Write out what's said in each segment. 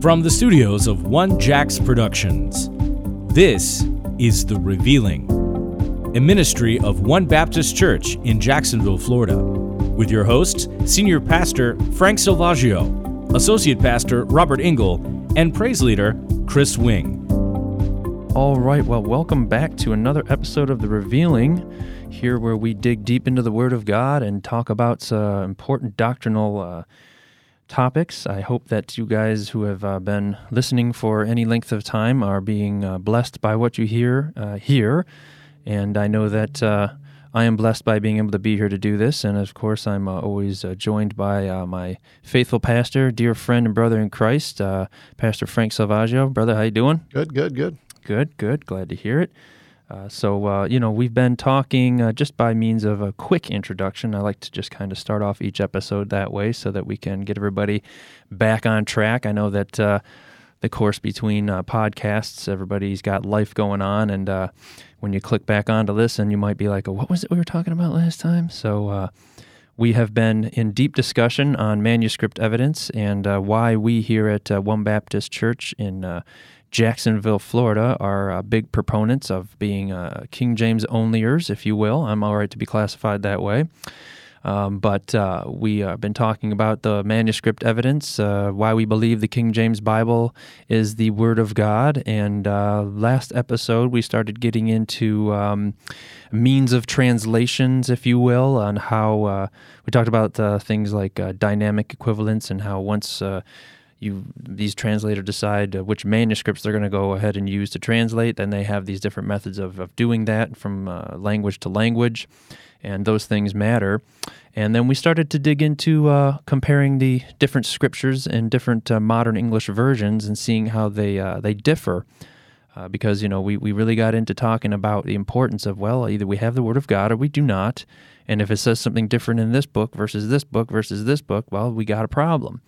From the studios of One Jacks Productions, this is The Revealing, a ministry of One Baptist Church in Jacksonville, Florida, with your hosts, Senior Pastor Frank Selvaggio, Associate Pastor Robert Engel, and Praise Leader Kris Wing. All right, well, welcome back to another episode of The Revealing, here where we dig deep into the Word of God and talk about uh, important doctrinal uh, topics. I hope that you guys who have uh, been listening for any length of time are being uh, blessed by what you hear uh, here. And I know that uh, I am blessed by being able to be here to do this. And of course, I'm uh, always uh, joined by my faithful pastor, dear friend and brother in Christ, Pastor Frank Selvaggio. Brother, how you doing? Good, good, good. Good, good. Glad to hear it. Uh, so, uh, you know, we've been talking uh, just by means of a quick introduction. I like to just kind of start off each episode that way so that we can get everybody back on track. I know that uh, the course between uh, podcasts, everybody's got life going on. And uh, when you click back on to listen, you might be like, oh, what was it we were talking about last time? So, we have been in deep discussion on manuscript evidence and why we here at One Baptist Church in Jacksonville, Florida, are uh, big proponents of being uh, King James onlyers, if you will. I'm all right to be classified that way. Um, but uh, we have been talking about the manuscript evidence, uh, why we believe the King James Bible is the Word of God. And uh, last episode, we started getting into um, means of translations, if you will, on how uh, we talked about things like dynamic equivalence and how once you these translators decide uh, which manuscripts they're going to go ahead and use to translate. Then they have these different methods of, of doing that from uh, language to language, and those things matter. And then we started to dig into uh, comparing the different scriptures in different uh, modern English versions and seeing how they uh, they differ. Uh, because you know we, we really got into talking about the importance of well either we have the word of God or we do not, and if it says something different in this book versus this book versus this book, well we got a problem.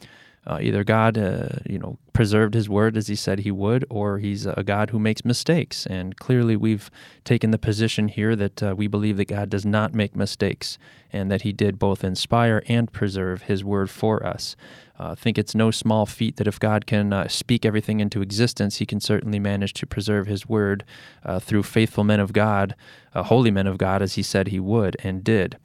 Uh, either God, uh, you know, preserved His word as He said He would, or He's a God who makes mistakes. And clearly, we've taken the position here that uh, we believe that God does not make mistakes, and that He did both inspire and preserve His word for us. Uh, I think it's no small feat that if God can uh, speak everything into existence, He can certainly manage to preserve His word uh, through faithful men of God, holy men of God, as He said He would and did.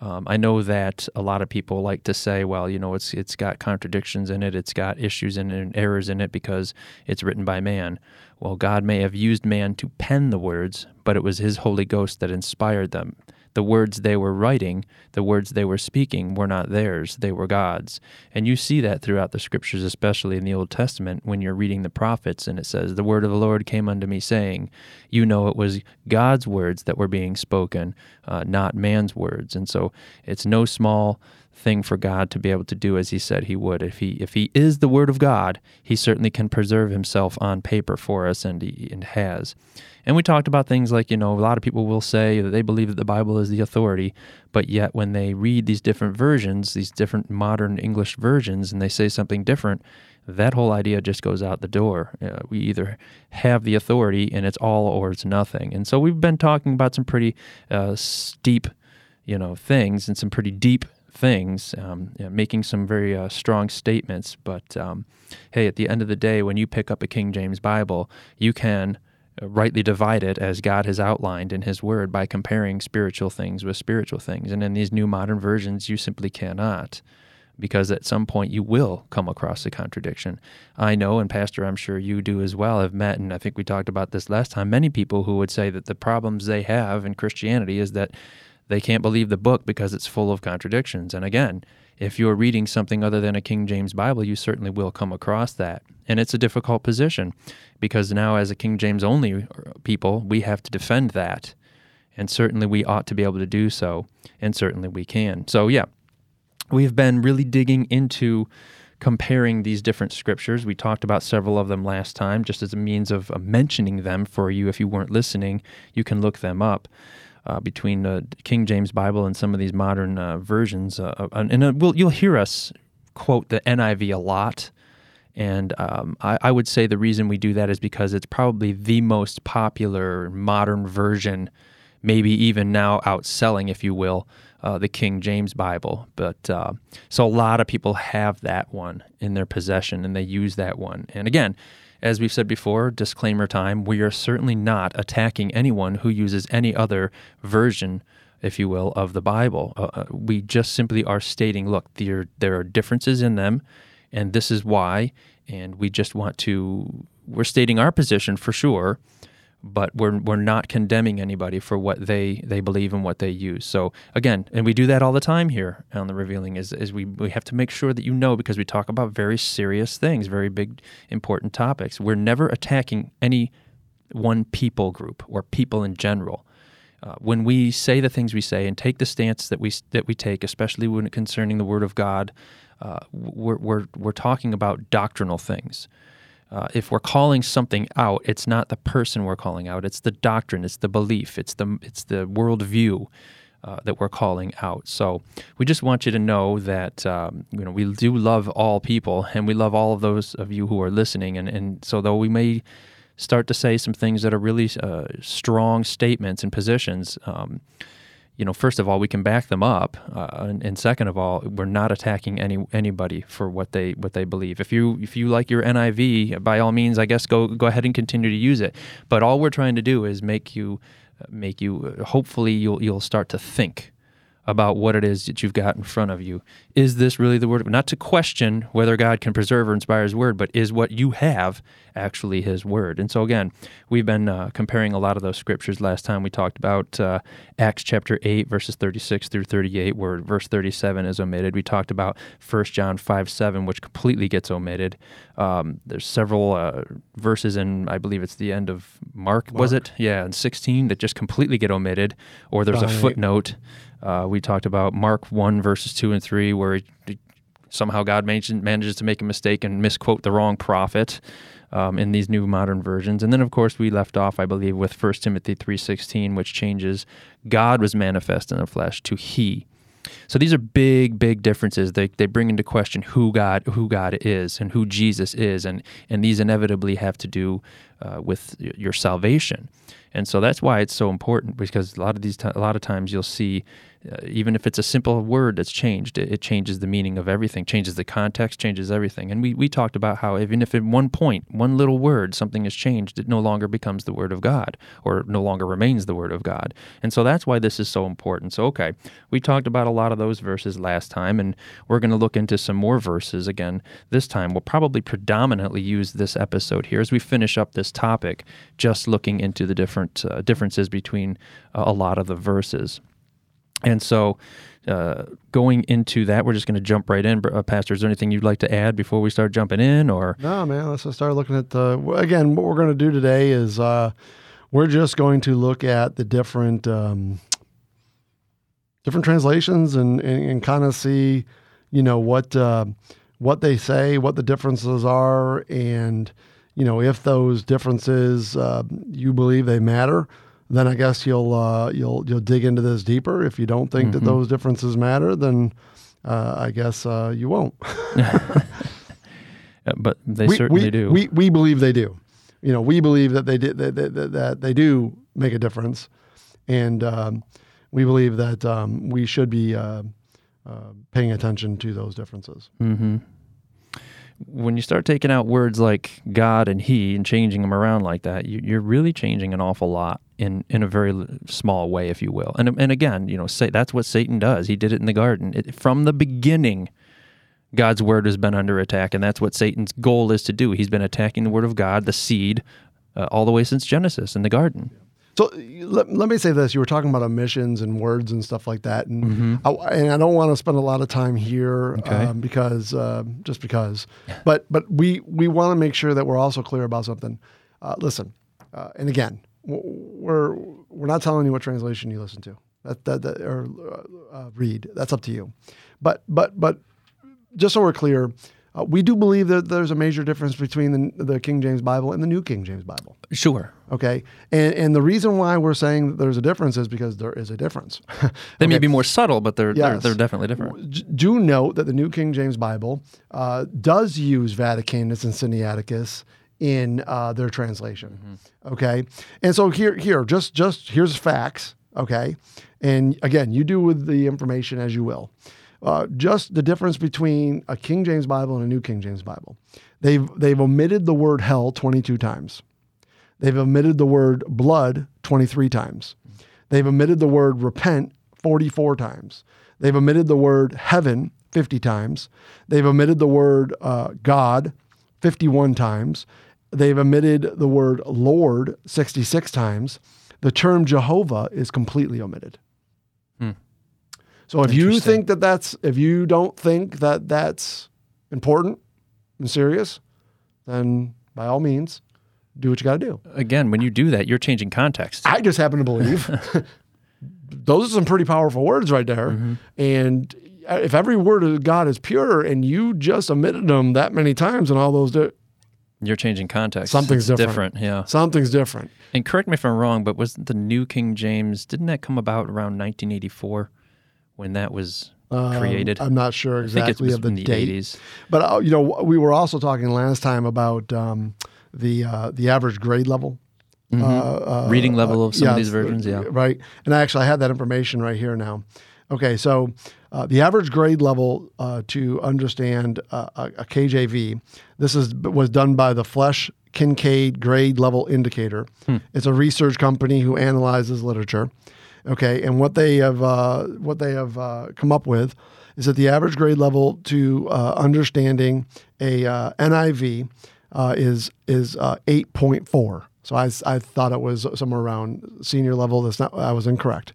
Um, I know that a lot of people like to say, well, you know, it's it's got contradictions in it, it's got issues in it, and errors in it because it's written by man. Well, God may have used man to pen the words, but it was His Holy Ghost that inspired them. The words they were writing, the words they were speaking, were not theirs, they were God's. And you see that throughout the scriptures, especially in the Old Testament, when you're reading the prophets, and it says, The word of the Lord came unto me, saying, You know it was God's words that were being spoken, uh, not man's words. And so it's no small thing for God to be able to do as he said he would. If he if he is the word of God, he certainly can preserve himself on paper for us and he and has. And we talked about things like, you know, a lot of people will say that they believe that the Bible is the authority, but yet when they read these different versions, these different modern English versions, and they say something different, that whole idea just goes out the door. Uh, we either have the authority and it's all or it's nothing. And so we've been talking about some pretty uh, steep, you know, things and some pretty deep things, um, you know, making some very uh, strong statements. But um, hey, at the end of the day, when you pick up a King James Bible, you can uh, rightly divide it as God has outlined in His Word by comparing spiritual things with spiritual things. And in these new modern versions, you simply cannot, because at some point you will come across a contradiction. I know, and Pastor, I'm sure you do as well, have met, and I think we talked about this last time, many people who would say that the problems they have in Christianity is that they can't believe the book because it's full of contradictions. And again, if you're reading something other than a King James Bible, you certainly will come across that. And it's a difficult position because now, as a King James only people, we have to defend that. And certainly we ought to be able to do so. And certainly we can. So, yeah, we've been really digging into comparing these different scriptures. We talked about several of them last time, just as a means of mentioning them for you. If you weren't listening, you can look them up uh, between the King James Bible and some of these modern uh, versions. Uh, and uh, we'll, you'll hear us quote the NIV a lot. And um, I, I, would say the reason we do that is because it's probably the most popular modern version, maybe even now outselling, if you will, uh, the King James Bible. But uh, so a lot of people have that one in their possession and they use that one. And again, as we've said before, disclaimer time, we are certainly not attacking anyone who uses any other version, if you will, of the Bible. Uh, uh we just simply are stating, look, there, there are differences in them, and this is why. And we just want to, we're stating our position for sure but we're we're not condemning anybody for what they they believe and what they use. So again, and we do that all the time here on the revealing is is we we have to make sure that you know because we talk about very serious things, very big important topics. We're never attacking any one people group or people in general. Uh, when we say the things we say and take the stance that we that we take, especially when concerning the Word of God, uh, we're, we're we're talking about doctrinal things. Uh, if we're calling something out, it's not the person we're calling out; it's the doctrine, it's the belief, it's the it's the worldview uh, that we're calling out. So we just want you to know that um, you know we do love all people, and we love all of those of you who are listening. And and so though we may start to say some things that are really uh, strong statements and positions. Um, you know, first of all, we can back them up, uh, and, and, second of all, we're not attacking any anybody for what they what they believe. If you if you like your NIV, by all means, I guess go go ahead and continue to use it. But all we're trying to do is make you make you hopefully you'll you'll start to think about what it is that you've got in front of you. Is this really the word? Not to question whether God can preserve or inspire His word, but is what you have actually His word? And so, again, we've been uh, comparing a lot of those scriptures. Last time we talked about uh, Acts chapter 8, verses 36 through 38, where verse 37 is omitted. We talked about 1 John 5 7, which completely gets omitted. Um, there's several uh, verses in, I believe it's the end of Mark, Mark, was it? Yeah, and 16 that just completely get omitted, or there's a footnote. Uh, we talked about Mark 1, verses 2 and 3, where he, somehow God manages to make a mistake and misquote the wrong prophet. Um, in these new modern versions. And then, of course, we left off, I believe, with 1 Timothy 3.16, which changes God was manifest in the flesh to he. So these are big, big differences. They, they bring into question who God who God is and who Jesus is, and and these inevitably have to do uh, with your salvation. And so that's why it's so important because a lot of these t- a lot of times you'll see uh, even if it's a simple word that's changed, it, it, changes the meaning of everything, changes the context, changes everything. And we, we talked about how even if at one point, one little word, something is changed, it no longer becomes the Word of God or no longer remains the Word of God. And so that's why this is so important. So, okay, we talked about a lot of those verses last time, and we're going to look into some more verses again this time. We'll probably predominantly use this episode here as we finish up this topic, just looking into the different uh, differences between uh, a lot of the verses. And so, uh, going into that, we're just going to jump right in. Uh, Pastor, is there anything you'd like to add before we start jumping in? Or no, man, let's just start looking at the. Again, what we're going to do today is uh, we're just going to look at the different um, different translations and, and, and kind of see, you know, what uh, what they say, what the differences are, and you know, if those differences uh, you believe they matter then I guess you'll uh, you'll you'll dig into this deeper. If you don't think mm-hmm. that those differences matter, then uh, I guess uh, you won't. but they we, certainly we, do. We we believe they do. You know, we believe that they did that, that, that they do make a difference, and um, we believe that um, we should be uh, uh, paying attention to those differences. Mm-hmm when you start taking out words like God and He and changing them around like that, you, are really changing an awful lot in in a very small way, if you will. And and again, you know, say that's what Satan does. He did it in the garden it, from the beginning. God's word has been under attack, and that's what Satan's goal is to do. He's been attacking the word of God, the seed, uh, all the way since Genesis in the garden. So let, let me say this: you were talking about omissions and words and stuff like that, and mm-hmm. I, and I don't want to spend a lot of time here okay. um, because uh, just because, but but we we want to make sure that we're also clear about something. Uh, listen, uh, and again, we're we're not telling you what translation you listen to that that, that or uh, uh, read. That's up to you. But but but just so we're clear, uh, we do believe that there's a major difference between the, the, King James Bible and the New King James Bible. Sure. Okay. And and the reason why we're saying that there's a difference is because there is a difference. okay? They may be more subtle, but they're, yes. they're, they're definitely different. Do note that the New King James Bible uh, does use Vaticanus and Sinaiticus in uh, their translation. Mm-hmm. Okay, and so here, here, just just here's facts. Okay. And again, you do with the information as you will. Uh, just the difference between a King James Bible and a New King James Bible. They've, they've omitted the word hell 22 times. They've omitted the word blood 23 times. They've omitted the word repent 44 times. They've omitted the word heaven 50 times. They've omitted the word uh, God 51 times. They've omitted the word Lord 66 times. The term Jehovah is completely omitted. Hmm. So if you think that that's, if you don't think that that's important and serious, then by all means, do what you got to do. Again, when you do that, you're changing context. I just happen to believe those are some pretty powerful words right there. Mm-hmm. And if every word of God is pure and you just omitted them that many times and all those, you're changing context. Something's different. different. Yeah. Something's different. And correct me if I'm wrong, but wasn't the New King James, didn't that come about around 1984 when that was created? Um, I'm not sure exactly of the, the date. 80s. But, uh, you know, we were also talking last time about um, the, uh, the average grade level. Mm-hmm. Uh, Reading level of some yes, of these versions, yeah. Right. And I actually, I had that information right here now. Okay, so uh, the average grade level uh, to understand uh, a, KJV, this is was done by the Flesch Kincaid Grade Level Indicator. Hmm. It's a research company who analyzes literature. Okay, and what they have uh, what they have uh, come up with is that the average grade level to uh, understanding a NIV is is eight point four. So I, I thought it was somewhere around senior level. That's not. I was incorrect.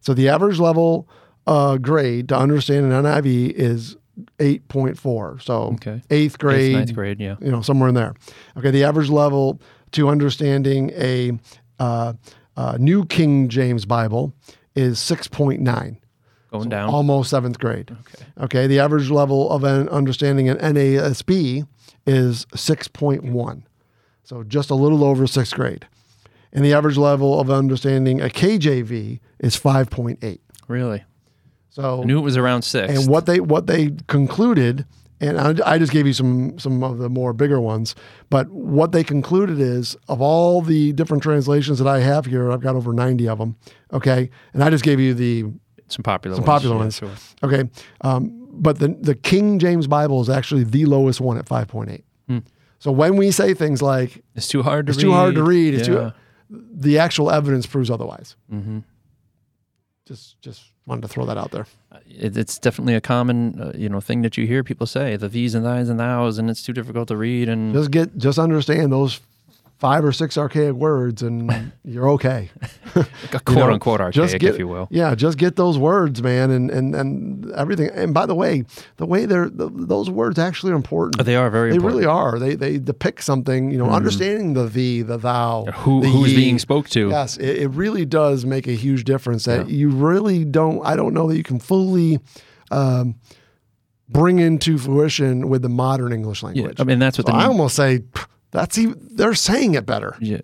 So the average level uh, grade to understand an NIV is 8.4. So okay. eighth grade, eighth, ninth grade, yeah, you know, somewhere in there. Okay, the average level to understanding a uh, uh, New King James Bible is 6.9. Going so down, almost seventh grade. Okay. Okay, the average level of an understanding an NASB is 6.1. So just a little over sixth grade. And the average level of understanding a KJV is 5.8. Really? So I knew it was around six. And what they what they concluded, and I, I, just gave you some some of the more bigger ones, but what they concluded is of all the different translations that I have here, I've got over ninety of them. Okay, and I just gave you the some popular some ones, popular yeah, ones. Sure. Okay, um, but the the King James Bible is actually the lowest one at five point eight. Hmm. So when we say things like it's too hard to it's read, too hard to read, it's yeah. too the actual evidence proves otherwise. Mm-hmm. Just just wanted to throw that out there. It, it's definitely a common uh, you know thing that you hear people say the these and thys and thous, and it's too difficult to read. And just get just understand those five or six archaic words and you're okay. like a quote know, unquote archaic, get, if you will. Yeah, just get those words, man, and and and everything. And by the way, the way they're the, those words actually are important. They are very. They important. really are. They they depict something. You know, mm understanding the thee, the thou, who the who's ye. being spoke to. Yes, it, it, really does make a huge difference. That yeah. you really don't. I don't know that you can fully. Um, bring into fruition with the modern English language. Yeah, I mean that's what so I almost say that's even they're saying it better. Yeah.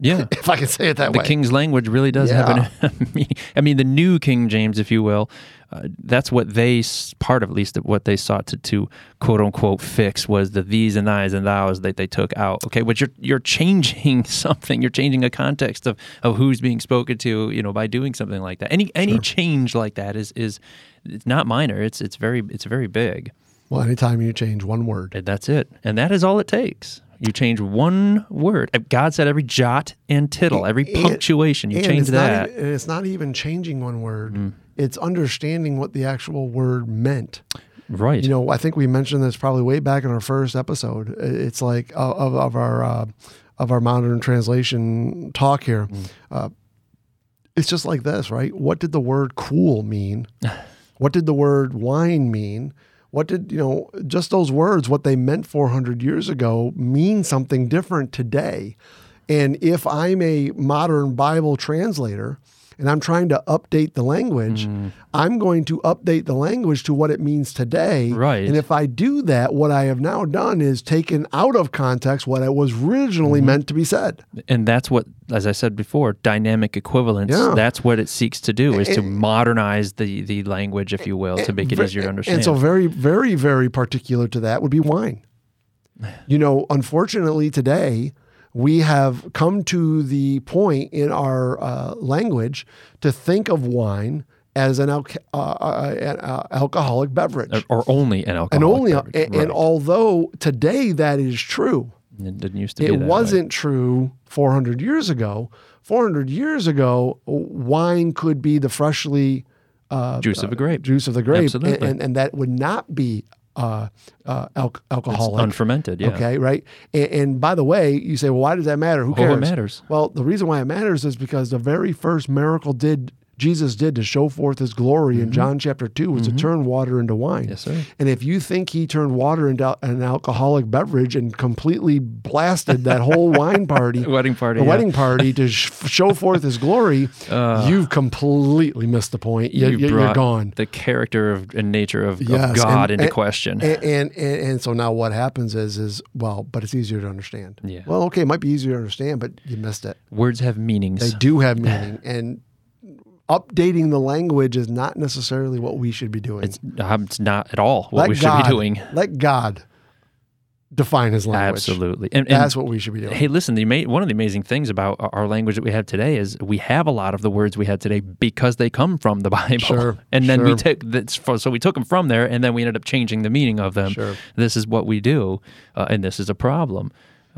Yeah. if I can say it that the way. The King's language really does yeah. have an. I mean, the new King James, if you will, uh, that's what they, part of at least what they sought to, to quote unquote fix was the these and thys and thous that they took out. Okay. But you're, you're changing something. You're changing a context of, of who's being spoken to, you know, by doing something like that. Any, any Sure. change like that is, is, it's not minor. It's, it's very, it's very big. well, anytime you change one word, And that's it. And that is all it takes. You change one word. Uh, God said every jot and tittle, every And- punctuation. You change it's that. Not, and it's not even changing one word. Mm. It's understanding what the actual word meant. right. You know, I think we mentioned this probably way back in our first episode. It's like uh, of, of our uh, of our modern translation talk here. Mm. Uh, it's just like this, right? What did the word cool mean? what did the word wine mean? What did, you know, just those words, what they meant 400 years ago, mean something different today. And if I'm a modern Bible translator and I'm trying to update the language, Mm. I'm going to update the language to what it means today. Right. And if I do that, what I have now done is taken out of context what it was originally Mm-hmm. meant to be said. and that's what, as I said before, dynamic equivalence. Yeah. That's what it seeks to do is to modernize the the language, if you will, to make it easier to understand. And so, very, very, very particular to that would be wine. You know, unfortunately, today we have come to the point in our uh, language to think of wine as an, uh, uh, an uh, alcoholic beverage. or only an alcoholic and only, beverage. and, Right. and although today that is true, it didn't used to it wasn't true 400 years ago. 400 years ago, wine could be the freshly uh, juice of a grape. juice of the grape, and, and, and that would not be uh, uh, al- It's unfermented, yeah. Okay, right. And, and by the way, you say, well, why does that matter? Who Oh, cares? it matters. Well, the reason why it matters is because the very first miracle did Jesus did to show forth His glory in John chapter two was to turn water into wine. Mm-hmm. Yes, sir. And if you think He turned water into an alcoholic beverage and completely blasted that whole wine party, Wedding party. the yeah. wedding party to sh- show forth His glory, you've completely missed the point. You, You are brought gone. the character of, and nature of, of God and- into and- question. And, and and and so now what happens is is well, but it's easier to understand. Yeah. Well, okay, it might be easier to understand, but you missed it. Words have meanings. They do have meaning, and updating the language is not necessarily what we should be doing. It's, um, it's not at all what let we should God, be doing. Let God define His language. Absolutely. And, and That's what we should be doing. Hey, listen. The ama- one of the amazing things about our- language that we have today is we have a lot of the words we have today because they come from the Bible. Sure, And then we took so we took them from there, and then we ended up changing the meaning of them. Sure. This is what we do, uh, and this is a problem.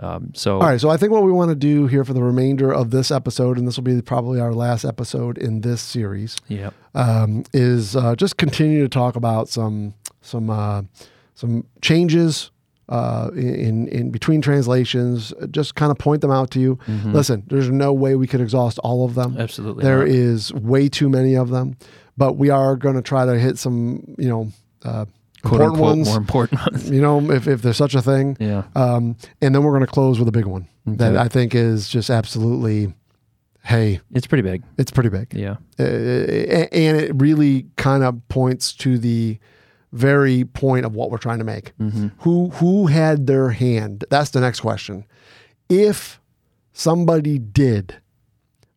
Um, so All right, so I think what we want to do here for the remainder of this episode, and this will be probably our last episode in this series, yeah, um, is uh, just continue to talk about some some uh, some changes uh, in in between translations. Just kind of point them out to you. Listen, there's no way we could exhaust all of them. absolutely. There not. is way too many of them, but we are going to try to hit some, you know, uh, quote important unquote ones. more important ones. You know, if if there's such a thing. yeah. Um, and then we're going to close with a big one that I think is just absolutely, hey, It's pretty big. it's pretty big. Yeah. Uh, and it really kind of points to the very point of what we're trying to make. Mm-hmm. Who who had their hand? That's the next question. If somebody did,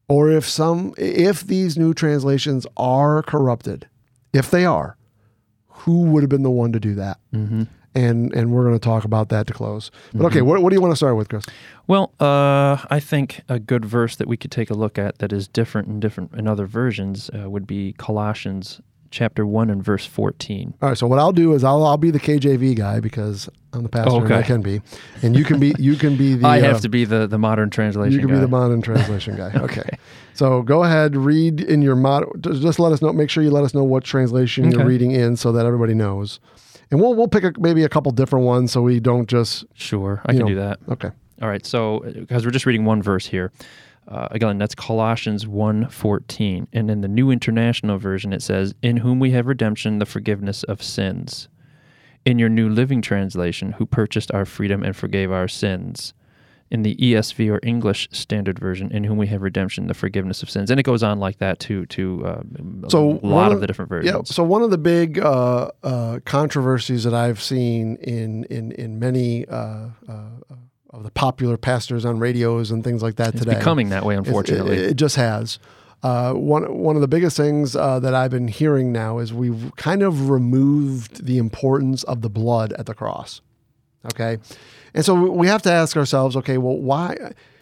or if some if these new translations are corrupted, if they are, who would have been the one to do that? Mm-hmm. And and we're going to talk about that to close. But okay, what, what do you want to start with, Kris? Well, uh, I think a good verse that we could take a look at that is different in different in other versions uh, would be Colossians chapter one and verse fourteen. All right, so what I'll do is I'll I'll be the KJV guy because I'm the pastor and I can be, and you can be you can be the I have uh, to be the the modern translation. you can be the modern translation guy. Okay. So go ahead, read in your mod. Just let us know. Make sure you let us know what translation you're reading in, so that everybody knows. And we'll we'll pick a, maybe a couple different ones, so we don't just Sure, I can know. do that. okay. All right, so because we're just reading one verse here. Uh, again, that's Colossians 1:14, and in the New International Version it says, "In whom we have redemption, the forgiveness of sins." In your New Living Translation, who purchased our freedom and forgave our sins. In the ESV or English Standard Version, in whom we have redemption, the forgiveness of sins, and it goes on like that to to uh, So a lot of- the different versions. Yeah. So one of the big uh, uh, controversies that I've seen in in in many uh, uh, of the popular pastors on radios and things like that it's today, becoming that way, unfortunately. It, it just has. Uh, one one of the biggest things uh, that I've been hearing now is we've kind of removed the importance of the blood at the cross. Okay, and so we have to ask ourselves, okay, well, why?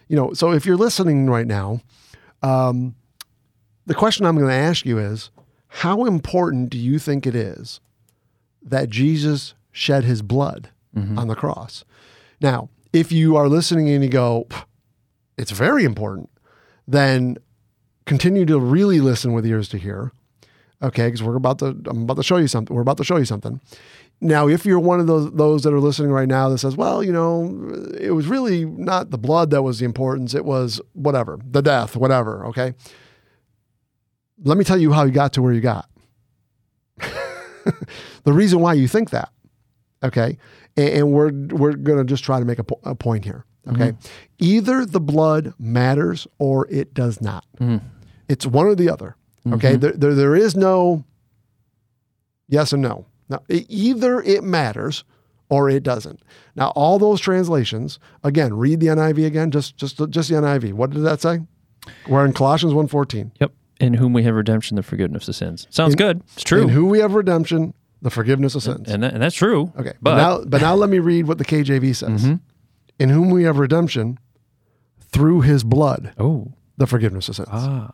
You know, so if you're listening right now, um, the question I'm going to ask you is, how important do you think it is that Jesus shed His blood on the cross? Now, if you are listening and you go, it's very important, then continue to really listen with ears to hear. Okay, because we're about to I'm about to show you something. We're about to show you something. Now, if you're one of those those that are listening right now that says, well, you know, it was really not the blood that was the importance, it was whatever, the death, whatever, okay? Let me tell you how you got to where you got. the reason why you think that, okay? And, and we're we're going to just try to make a, po- a point here, okay? Mm-hmm. Either the blood matters or it does not. Mm-hmm. It's one or the other. Okay. Mm-hmm. There, there, there is no yes and no. Now, either it matters or it doesn't. Now, all those translations, again, read the NIV again, just just just the NIV. What did that say? We're in Colossians 1.14. Yep. In whom we have redemption, the forgiveness of sins. Sounds good. It's true. In who we have redemption, the forgiveness of sins. and, that, and that's true. Okay. But, But, now but now let me read what the KJV says. In whom we have redemption, through his blood Oh, the forgiveness of sins. ah,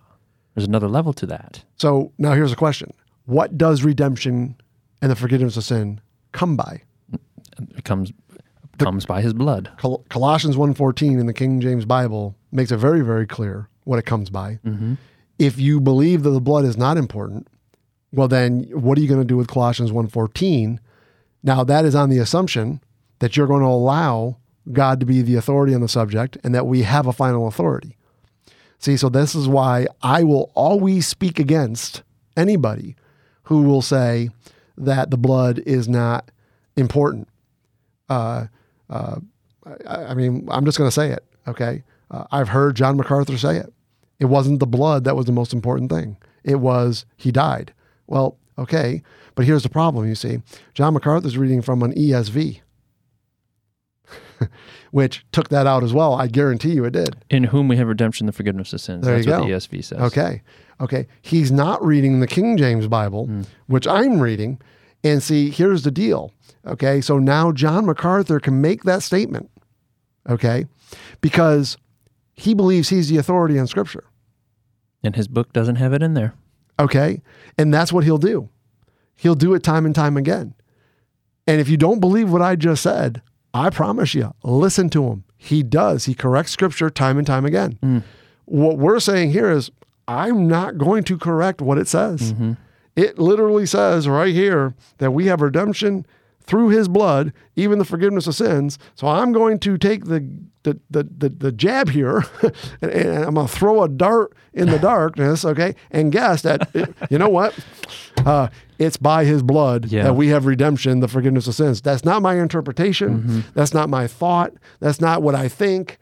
there's another level to that. So now here's a question. What does redemption and the forgiveness of sin come by? It comes comes by his blood. Col- Colossians 1:14 in the King James Bible makes it very very clear what it comes by. If you believe that the blood is not important, well then what are you going to do with Colossians 1:14? Now that is on the assumption that you're going to allow God to be the authority on the subject and that we have a final authority. See, so this is why I will always speak against anybody who will say that the blood is not important. Uh, uh, I, I mean, I'm just going to say it. Okay, uh, I've heard John MacArthur say it. It wasn't the blood that was the most important thing. It was he died. Well, okay, but here's the problem. You see, John MacArthur's reading from an ESV, which took that out as well. I guarantee you it did. In whom we have redemption, the forgiveness of sins. There That's you what go. the ESV says. Okay. Okay. He's not reading the King James Bible, hmm. which I'm reading. And see, here's the deal. Okay. So now John MacArthur can make that statement. Okay. Because he believes he's the authority on Scripture. And his book doesn't have it in there. Okay. And that's what he'll do. He'll do it time and time again. And if you don't believe what I just said, I promise you, listen to him. He does. He corrects Scripture time and time again. Mm. What we're saying here is, I'm not going to correct what it says. Mm-hmm. It literally says right here that we have redemption through his blood, even the forgiveness of sins. So I'm going to take the the the the, the jab here and, and I'm going to throw a dart in the darkness, okay? And guess that you know what? Uh, it's by his blood Yeah. that we have redemption, the forgiveness of sins. That's not my interpretation. That's not my thought. That's not what I think.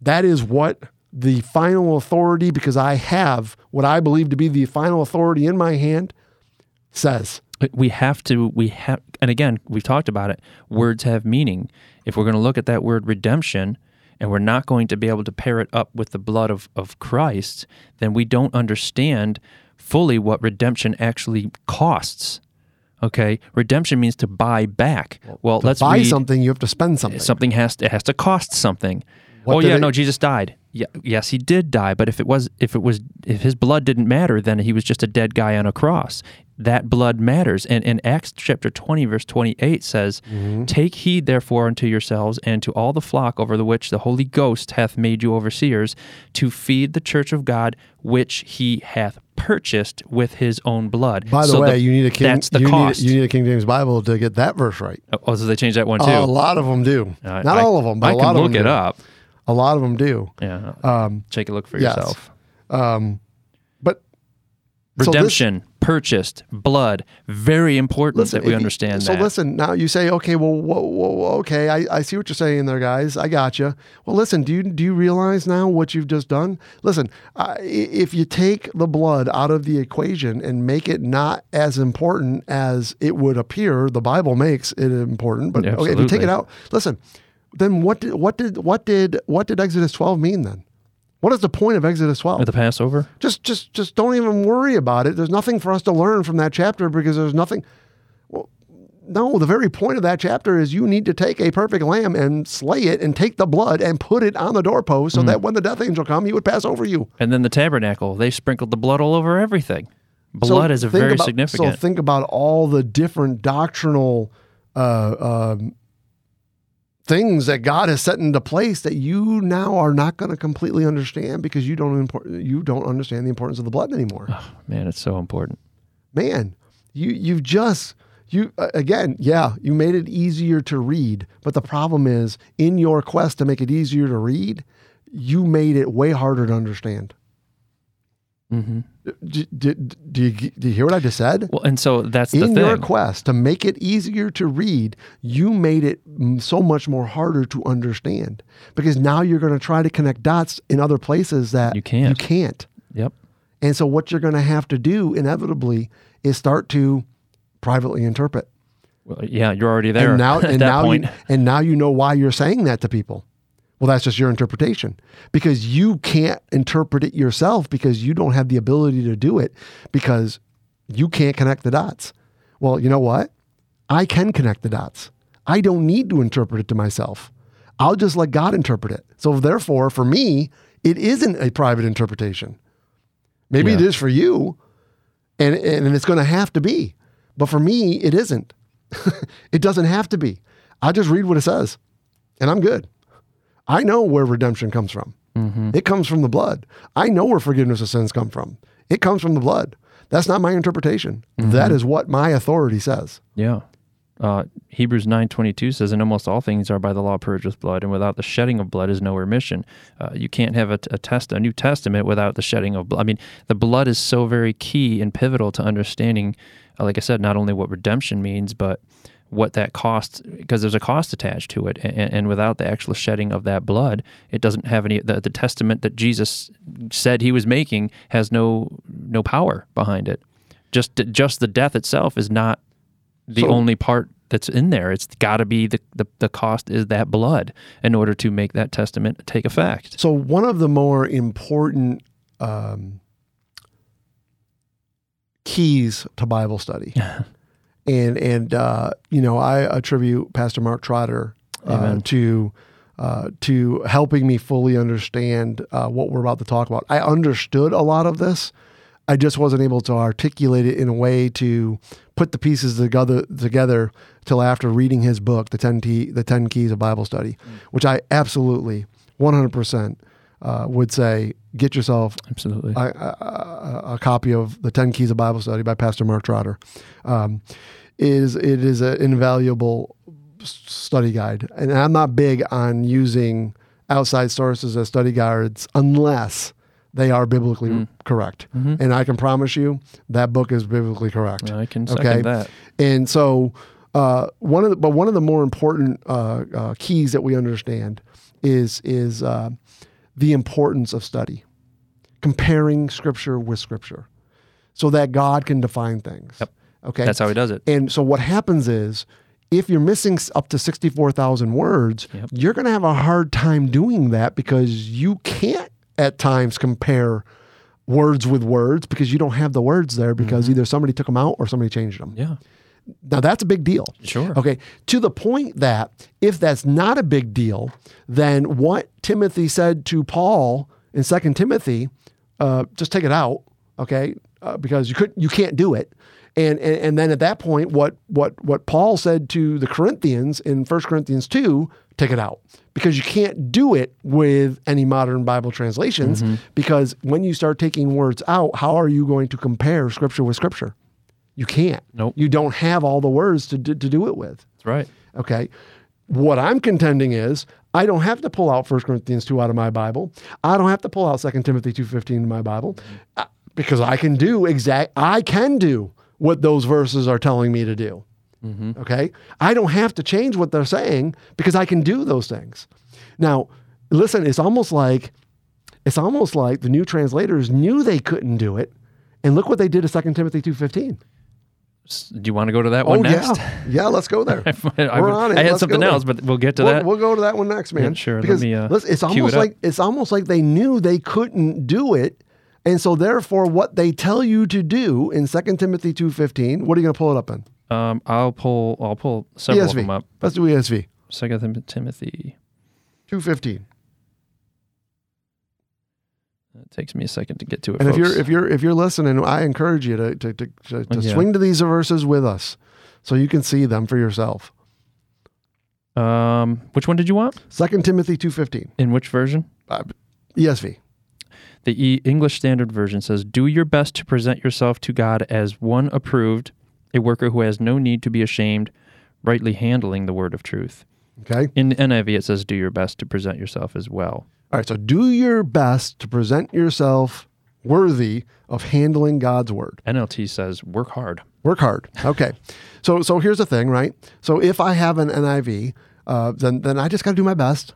That is what the final authority, because I have what I believe to be the final authority in my hand, says. We have to we have and again we've talked about it words have meaning. If we're going to look at that word redemption and we're not going to be able to pair it up with the blood of, of christ then we don't understand fully what redemption actually costs okay? Redemption means to buy back. Well, To let's buy read something, you have to spend something. something has to, it has to cost something. What oh yeah no jesus died. Yeah, yes he did die but if it was if it was if his blood didn't matter then he was just a dead guy on a cross that blood matters and in acts chapter 20 verse 28 says Mm-hmm. take heed therefore unto yourselves and to all the flock over the which the holy ghost hath made you overseers to feed the church of god which he hath purchased with his own blood By the So way, you need a King. that's the you cost Need, you need a King James Bible to get that verse right. oh so they changed that one too A lot of them do. I- Not I- all of them, but i a lot of them. look it do. up A lot of them do. yeah Um, take a look for yes. yourself um, but so this- redemption, purchased, blood. Very important that if we you- understand So that. listen, now you say, okay, well, whoa, whoa, okay, I, I see what you're saying there, guys. I got you. Well, listen, do you do you realize now what you've just done? Listen, uh, if you take the blood out of the equation and make it not as important as it would appear, the Bible makes it important. But Yeah, okay, if you take it out, listen, then what did what did what did what did Exodus 12 mean then? What is the point of Exodus 12? At the Passover, just just just don't even worry about it there's nothing for us to learn from that chapter because there's nothing well no the very point of that chapter is you need to take a perfect lamb and slay it and take the blood and put it on the doorpost so that when the death angel come he would pass over you and then the tabernacle, they sprinkled the blood all over everything. So Blood is a very about- significant. so think about all the different doctrinal uh, um, things that God has set into place that you now are not going to completely understand because you don't import, you don't understand the importance of the blood anymore. Man, it's so important. man, you you've just you again, yeah, you made it easier to read, but the problem is in your quest to make it easier to read, you made it way harder to understand. Hmm Do, do, do, you, do you hear what I just said? Well, and so that's the in your quest to make it easier to read, you made it so much more harder to understand because now you're going to try to connect dots in other places that You can't. You can't. Yep. And so what you're going to have to do inevitably is start to privately interpret. Well, yeah, you're already there. And now at and that now point. you and now you know why you're saying that to people. Well, that's just your interpretation because you can't interpret it yourself because you don't have the ability to do it because you can't connect the dots. Well, you know what? I can connect the dots. I don't need to interpret it to myself. I'll just let God interpret it. So therefore, for me, it isn't a private interpretation. Maybe it Yeah. is for you, and and it's going to have to be, but for me, it isn't. it doesn't have to be. I just read what it says, and I'm good. I know where redemption comes from. It comes from the blood. I know where forgiveness of sins come from. It comes from the blood. That's not my interpretation. That is what my authority says. Yeah. Uh, Hebrews nine twenty two says, "And almost all things are by the law purged with blood, and without the shedding of blood is no remission." Uh, you can't have a, a test, a New Testament, without the shedding of blood. I mean, the blood is so very key and pivotal to understanding, uh, like I said, not only what redemption means, but what that costs, because there's a cost attached to it, and, and without the actual shedding of that blood, it doesn't have any. The, the testament that Jesus said he was making has no no power behind it. Just just the death itself is not the So- only part that's in there. It's got to be the, the the cost is that blood in order to make that testament take effect. So one of the more important um, keys to Bible study, and and uh, you know I attribute Pastor Mark Trotter uh, to uh, to helping me fully understand uh, what we're about to talk about. I understood a lot of this. I just wasn't able to articulate it in a way to put the pieces together together till after reading his book, the ten key, the ten keys of Bible study, which I absolutely one hundred percent uh, would say get yourself Absolutely. a, a, a copy of the Ten Keys of Bible Study by Pastor Mark Trotter. Um, is it is an invaluable study guide, and I'm not big on using outside sources as study guides unless they are biblically correct. And I can promise you that book is biblically correct. I can second Okay. that. And so, uh, one of the, but one of the more important uh, uh, keys that we understand is is uh, the importance of study, comparing Scripture with Scripture, so that God can define things. Yep. Okay, That's how he does it. and so what happens is. If you're missing up to 64,000 words, Yep. you're going to have a hard time doing that because you can't at times compare words with words because you don't have the words there because mm-hmm. either somebody took them out or somebody changed them. Yeah. Now that's a big deal. Sure. Okay. To the point that if that's not a big deal, then what Timothy said to Paul in Second Timothy, uh, just take it out, okay, uh, because you could you can't do it. And, and and then at that point, what what what Paul said to the Corinthians in 1 Corinthians two, take it out because you can't do it with any modern Bible translations. Because when you start taking words out, how are you going to compare Scripture with Scripture? You can't. Nope. You don't have all the words to do, to do it with. That's right. Okay. What I'm contending is I don't have to pull out 1 Corinthians 2 out of my Bible. I don't have to pull out 2 Timothy 2.15 in my Bible uh, because I can do exact, I can do what those verses are telling me to do. Okay. I don't have to change what they're saying because I can do those things. Now, listen, it's almost like, it's almost like the new translators knew they couldn't do it. And look what they did to 2 Timothy 2.15. Do you want to go to that one oh, next? yeah. Yeah, let's go there. I, We're on it. I had Let's something else, but we'll get to we'll, that. we'll go to that one next, man. Yeah, sure. Let Because me, uh, it's cue it almost like it's almost like they knew they couldn't do it, and so therefore, what they tell you to do in 2 Timothy two fifteen. What are you going to pull it up in? um, I'll pull. I'll pull several of them up. Let's do ESV Second Timothy. two fifteen. It takes me a second to get to it. And if you're if you're if you're listening, I encourage you to to to, to, to Yeah. swing to these verses with us, so you can see them for yourself. um, which one did you want? 2 Timothy two fifteen. In which version? Uh, ESV. The e- English Standard Version says, Do your best to present yourself to God as one approved, a worker who has no need to be ashamed, rightly handling the word of truth. Okay. In the NIV, it says, Do your best to present yourself as well. All right, so do your best to present yourself worthy of handling God's word. NLT says, Work hard. Work hard. Okay. so so here's the thing, right? So if I have an NIV, uh, then then I just got to do my best.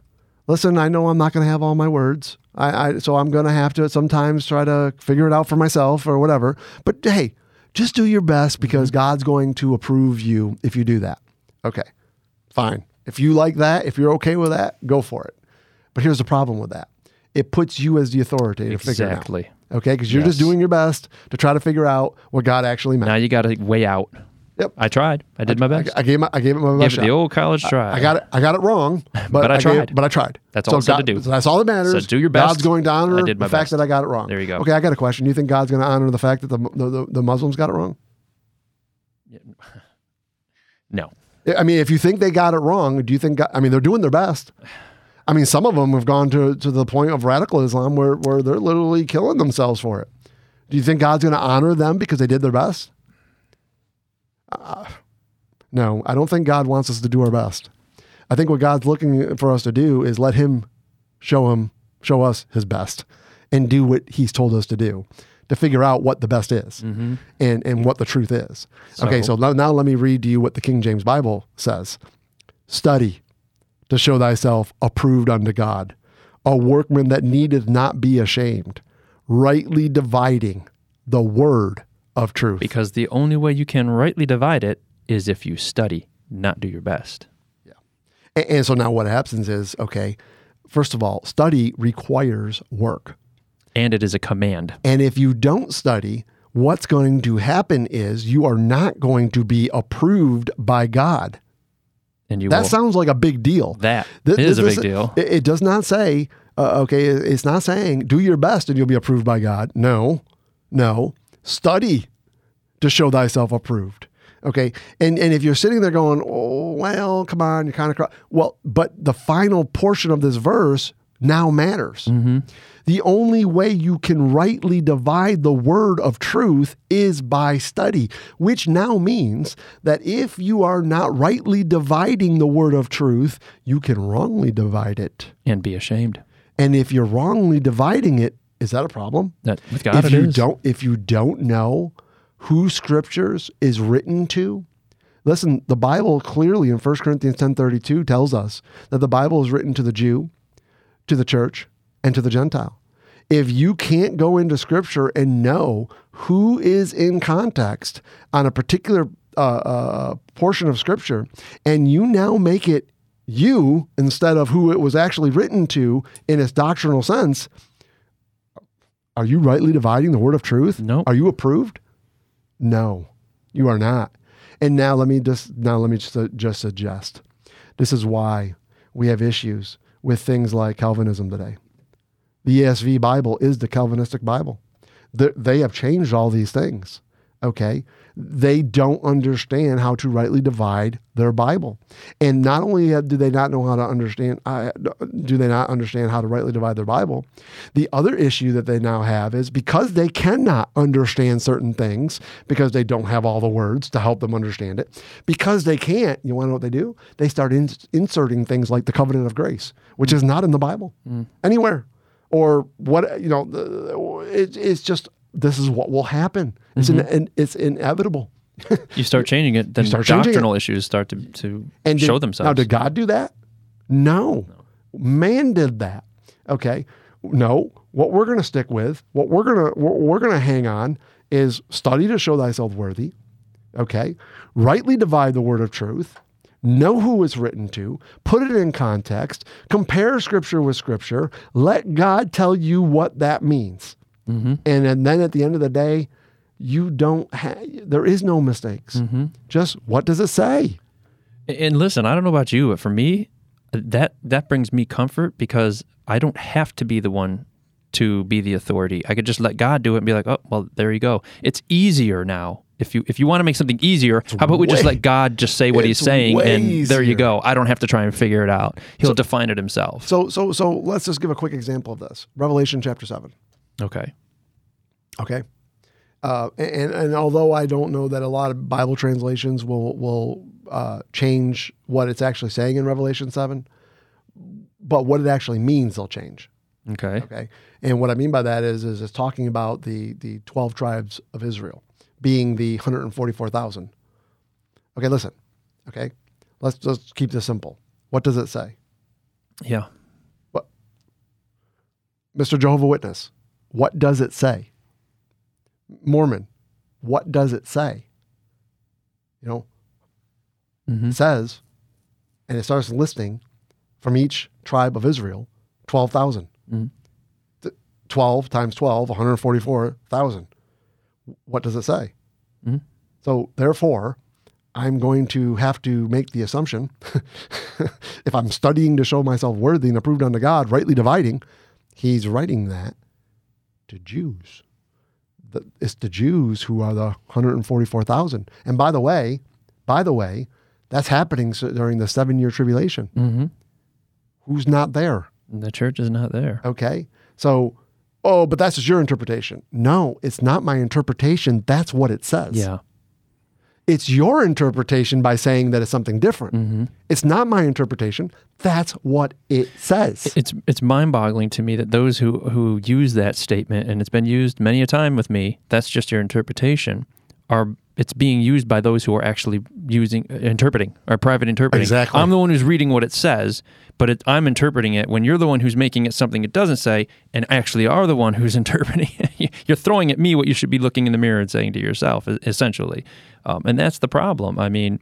Listen, I know I'm not going to have all my words. I, I so I'm going to have to sometimes try to figure it out for myself or whatever. But hey, just do your best because God's going to approve you if you do that. Okay. Fine. If you like that, if you're okay with that, go for it. But here's the problem with that. It puts you as the authority to figure it out. Exactly. Okay, because you're just doing your best to try to figure out what God actually meant. Now you got to weigh out. Yep. I tried. I did my best. I, I gave my, I gave it my Gave best it the old college try. I got it. I got it wrong, but, But I gave- tried. but I tried. That's all it said God, to do. so that's all that matters. Said do your best. God's going to honor I did my the fact best. that I got it wrong. There you go. Okay, I got a question. You think God's going to honor the fact that the, the, the, the Muslims got it wrong? No. I mean, if you think they got it wrong, do you think? I mean, they're doing their best. I mean, some of them have gone to to the point of radical Islam where where they're literally killing themselves for it. Do you think God's going to honor them because they did their best? Uh, no, I don't think God wants us to do our best. I think what God's looking for us to do is let Him show Him show us His best and do what He's told us to do to figure out what the best is mm-hmm. and and what the truth is. okay, So- so now, now let me read to you what the King James Bible says. Study to show thyself approved unto God, a workman that needeth not be ashamed, rightly dividing the word of truth. Because the only way you can rightly divide it is if you study, not do your best. And, and so now what happens is, okay, first of all, study requires work. And it is a command. And if you don't study, what's going to happen is you are not going to be approved by God. And you That will. sounds like a big deal. that Th- is a this- big deal. It, it does not say, uh, okay, it's not saying do your best and you'll be approved by God. No, no. Study to show thyself approved. Okay. And and if you're sitting there going, oh, well, come on, you're kind of, well, but the final portion of this verse now matters. The only way you can rightly divide the word of truth is by study, which now means that if you are not rightly dividing the word of truth, you can wrongly divide it. And be ashamed. And if you're wrongly dividing it, is that a problem? That with God if it you is. don't if you don't know who scriptures is written to, listen, the Bible clearly in 1 Corinthians 10:32 tells us that the Bible is written to the Jew, to the church, and to the Gentile. If you can't go into scripture and know who is in context on a particular uh, uh, portion of scripture, and you now make it you instead of who it was actually written to in its doctrinal sense, are you rightly dividing the word of truth? No. Are you approved? No, you are not. And now let me just now let me just, just suggest this is why we have issues with things like Calvinism today. The ESV Bible is the Calvinistic Bible. They they have changed all these things. Okay. They don't understand how to rightly divide their Bible. And not only do they not know how to understand, uh, do they not understand how to rightly divide their Bible, the other issue that they now have is because they cannot understand certain things, because they don't have all the words to help them understand it, because they can't, you want to know what they do? They start in, inserting things like the covenant of grace, which is not in the Bible anywhere or what you know it, it's just this is what will happen. It's Mm-hmm. in, and it's inevitable. You start changing it, then changing it. issues start to, to and did- show themselves. now did god do that? No. man did that. Okay. No. What we're going to stick with what we're going to what we're going to hang on is study to show thyself worthy. Okay. Rightly divide the word of truth know who it's written to put it in context compare scripture with scripture let god tell you what that means Mm-hmm. and, and then at the end of the day you don't have there is no mistakes Mm-hmm. just what does it say And listen, I don't know about you, but for me, that that brings me comfort because I don't have to be the one to be the authority. I could just let God do it and be like, "Oh, well, there you go." It's easier now. If you if you want to make something easier, how about we just let God just say what He's saying, and there you go. I don't have to try and figure it out. He'll define it himself. so so so let's just give a quick example of this revelation chapter 7 Okay. Okay. Uh, and and although I don't know that a lot of Bible translations will will uh, change what it's actually saying in Revelation seven, but what it actually means they'll change. Okay. Okay. And what I mean by that is is it's talking about the the twelve tribes of Israel being the hundred and forty four thousand. Okay, listen. Okay, let's just keep this simple. What does it say, Yeah. What, Mister Jehovah Witness? What does it say? Mormon, what does it say? You know, Mm-hmm. it says, and it starts listing from each tribe of Israel, 12,000. Mhm. 12 times 12, 144,000. What does it say? Mhm. So, therefore, I'm going to have to make the assumption if I'm studying to show myself worthy and approved unto God, rightly dividing, he's writing that to Jews. The, it's the Jews who are the 144,000. And by the way, by the way, that's happening during the seven year tribulation. Mm-hmm. Who's not there? The church is not there. Okay. So, oh, but that's just your interpretation. No, it's not my interpretation. That's what it says. Yeah. It's your interpretation by saying that it's something different. Mm-hmm. It's not my interpretation. That's what it says. It's it's mind-boggling to me that those who who use that statement and it's been used many a time with me. That's just your interpretation. Are it's being used by those who are actually using interpreting or private interpreting. Exactly. I'm the one who's reading what it says, but it, I'm interpreting it. When you're the one who's making it something it doesn't say, and actually are the one who's interpreting it, you're throwing at me what you should be looking in the mirror and saying to yourself, essentially. Um, and that's the problem. I mean,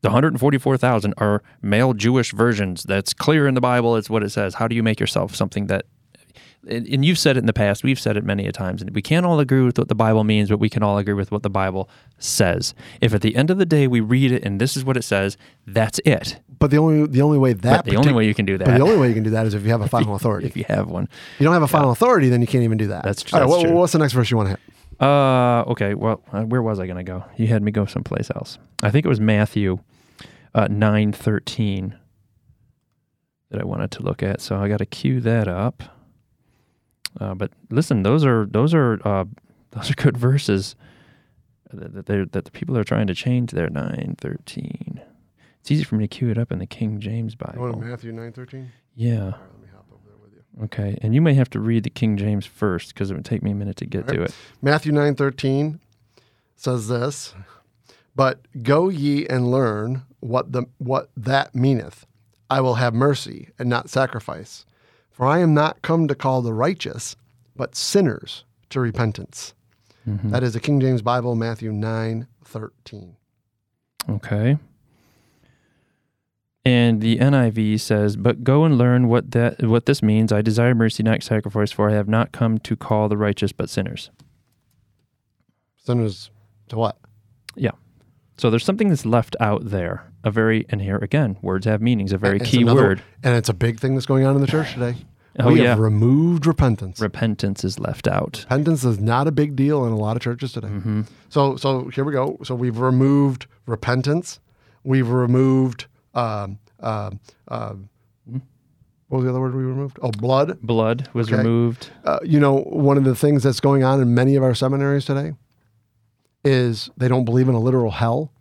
the 144,000 are male Jewish versions. That's clear in the Bible. It's what it says. How do you make yourself something that and you've said it in the past, we've said it many a times, and we can't all agree with what the Bible means, but we can all agree with what the Bible says. If at the end of the day we read it and this is what it says, that's it. But the only the only way that but the only way you can do that. But the only way you can do that is if you have a final authority. If you have one. If you don't have a final yeah. authority, then you can't even do that. That's, that's all right, true. What's the next verse you want to hit? Uh, okay. Well, uh, where was I going to go? You had me go someplace else. I think it was Matthew uh, nine thirteen that I wanted to look at. So I got to cue that up. Uh, but listen, those are those are uh, those are good verses that that the people are trying to change there. Nine thirteen. It's easy for me to cue it up in the King James Bible. You Matthew nine thirteen? Yeah. Okay, and you may have to read the King James first because it would take me a minute to get right. to it. Matthew nine thirteen says this, but go ye and learn what the what that meaneth. I will have mercy and not sacrifice, for I am not come to call the righteous, but sinners to repentance. Mm-hmm. That is the King James Bible, Matthew 9 13. Okay. And the NIV says, "But go and learn what that what this means. I desire mercy, not sacrifice, for I have not come to call the righteous, but sinners." Sinners to what? Yeah. So there's something that's left out there. A very and here again, words have meanings. A very it's key another, word, and it's a big thing that's going on in the church today. Oh we yeah, have removed repentance. repentance is left out. Repentance is not a big deal in a lot of churches today. Mm-hmm. So, so here we go. So we've removed repentance. We've removed. Um, um, um, what was the other word we removed? Oh, blood. Blood was Okay. removed. Uh, you know, one of the things that's going on in many of our seminaries today is they don't believe in a literal hell.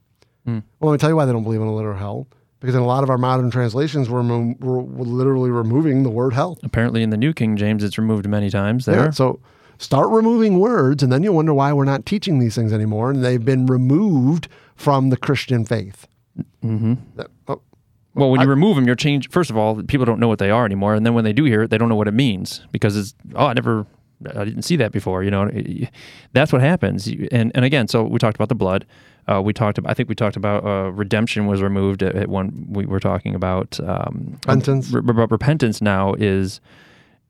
Mm. Well, let me tell you why they don't believe in a literal hell. Because in a lot of our modern translations, we're, mo- we're literally removing the word hell. Apparently, in the New King James, it's removed many times. There. Yeah, so start removing words, and then you'll wonder why we're not teaching these things anymore, and they've been removed from the Christian faith. mm-hmm. That- oh, Well, when you remove them, you're change. First of all, people don't know what they are anymore, and then when they do hear it, they don't know what it means because it's oh, I never, I didn't see that before. You know, that's what happens. And and again, so we talked about the blood. Uh, we talked about. I think we talked about uh, redemption was removed at, at one. We were talking about um, Repentance. re- re- repentance now is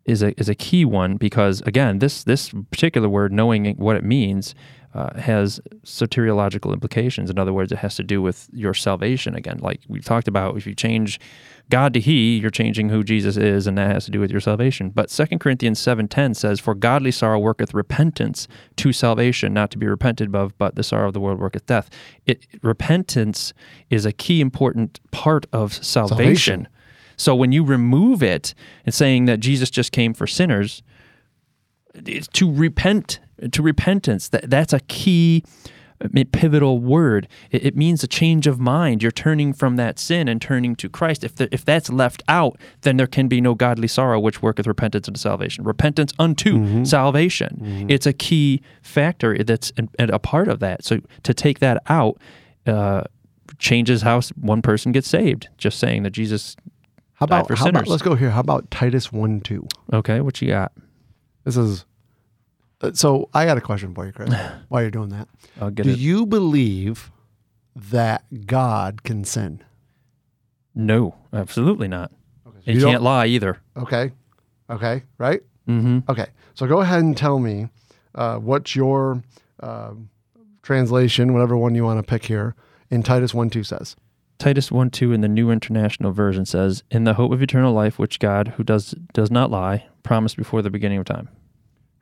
is a is a key one because again, this this particular word, knowing what it means, uh, has soteriological implications. In other words, it has to do with your salvation. Again, like we talked about, if you change God to He, you're changing who Jesus is, and that has to do with your salvation. But 2 Corinthians seven ten says, "For godly sorrow worketh repentance to salvation, not to be repented of, but the sorrow of the world worketh death." It repentance is a key important part of salvation. Salvation. So when you remove it and saying that Jesus just came for sinners, it's to repent to repentance. That that's a key pivotal word. It, it means a change of mind. You're turning from that sin and turning to christ. If, the, if that's left out then there can be no godly sorrow which worketh repentance unto salvation. Repentance unto salvation. It's a key factor that's and a part of that. So to take that out uh, changes how one person gets saved. Just saying that jesus how died about, for how about sinners. let's go here? How about Titus 1 2? okay what you got? This is uh, so. I got a question for you, Kris. While you're doing that, i'll get do it you believe that God can sin? no absolutely not Okay, He can't lie either. Okay, okay, right? Mm-hmm. Okay, so go ahead and tell me uh, what's your uh, translation, whatever one you want to pick here, in Titus 1 2 says? Titus 1 2 in the New International Version says, In the hope of eternal life, which God, who does, does not lie, promised before the beginning of time.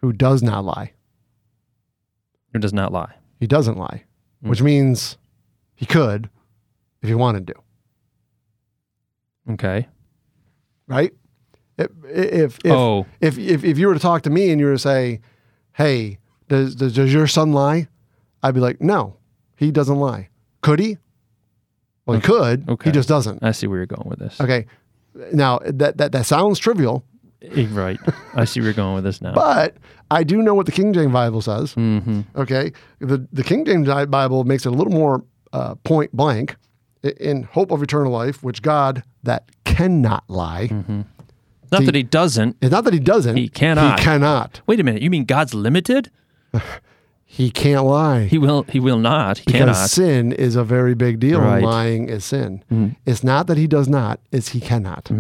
Who does not lie. Who does not lie. He doesn't lie, Mm. which means he could if he wanted to, Okay. right? If, if, if, oh, if, if, if you were to talk to me and you were to say, hey, does, does, does your son lie? I'd be like, no, he doesn't lie. Could he? Well, he could. Okay. He just doesn't. I see where you're going with this. Okay. Now, that, that, that sounds trivial, Right. I see where you're going with this now. but I do know what the King James Bible says. hmm Okay. The, the King James Bible makes it a little more uh, point blank in hope of eternal life, which God that cannot lie. Not See- that he doesn't. It's not that he doesn't. He cannot. He cannot. Wait a minute. You mean God's limited? He can't lie. He will. He will not. He because cannot. sin is a very big deal. Right. Lying is sin. It's not that he does not, it's he cannot.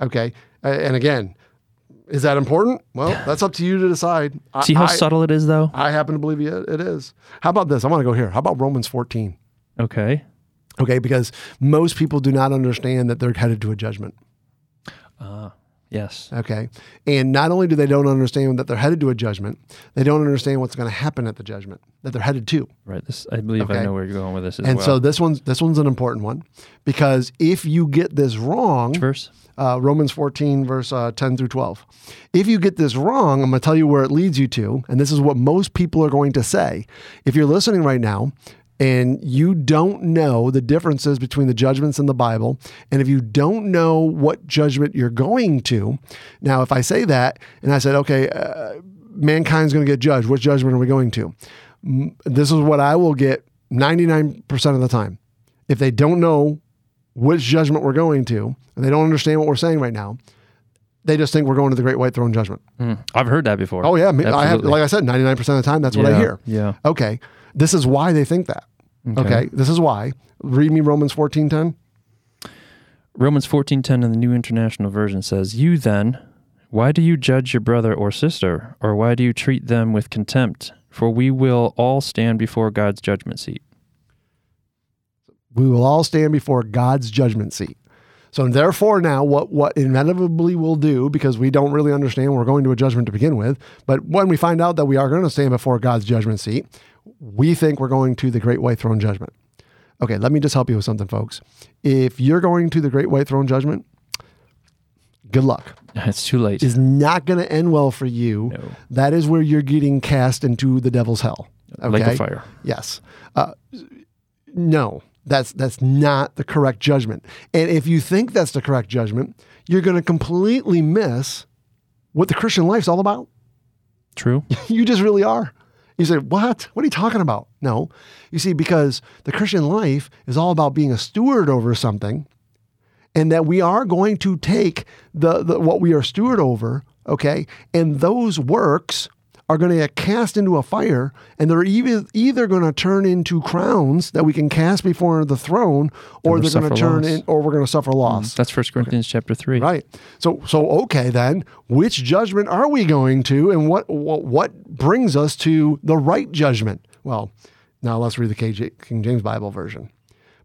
Okay. And again, is that important? Well, that's up to you to decide. I- See how I, subtle it is, though. I happen to believe it it is. How about this? I want to go here. How about Romans 14? Okay. Okay, because most people do not understand that they're headed to a judgment. Ah, yes. Okay. And not only do they don't understand that they're headed to a judgment, they don't understand what's going to happen at the judgment that they're headed to. Right. This. I believe I know where you're going with this as and well. so this one's this one's an important one because if you get this wrong, verse. Uh, Romans 14, verse uh, 10 through 12. If you get this wrong, I'm going to tell you where it leads you to. And this is what most people are going to say. If you're listening right now and you don't know the differences between the judgments in the Bible, and if you don't know what judgment you're going to, now, if I say that and I said, okay, uh, mankind's going to get judged, what judgment are we going to? This is what I will get 99% of the time. If they don't know which judgment we're going to, and they don't understand what we're saying right now, they just think we're going to the great white throne judgment. Mm. I've heard that before. Oh yeah, I have. Like I said, ninety nine percent of the time, that's what I hear. yeah. Okay, this is why they think that. Okay, this is why. Read me Romans fourteen ten. Romans 14:10 in the New International Version says, "You then, why do you judge your brother or sister, or why do you treat them with contempt? For we will all stand before God's judgment seat." We will all stand before God's judgment seat. So therefore, now what what inevitably we'll do because we don't really understand we're going to a judgment to begin with, but when we find out that we are going to stand before God's judgment seat, we think we're going to the great white throne judgment. Okay, let me just help you with something, folks. If you're going to the great white throne judgment, good luck. It's too late. Is not going to end well for you. No. That is where you're getting cast into the devil's hell. Lake Okay? of fire. Yes. Uh, no, that's that's not the correct judgment. And if you think that's the correct judgment, you're going to completely miss what the Christian life's all about. True. you just really are. You say, "What? What are you talking about?" No. You see because the Christian life is all about being a steward over something and that we are going to take the, the what we are steward over, okay? And those works are going to get cast into a fire, and they're either either going to turn into crowns that we can cast before the throne, or they're going to turn loss. in, or we're going to suffer mm-hmm. loss. That's First Corinthians chapter 3. Right. So so okay then, which judgment are we going to and what what, what brings us to the right judgment? Well, now let's read the KJ, King James Bible version.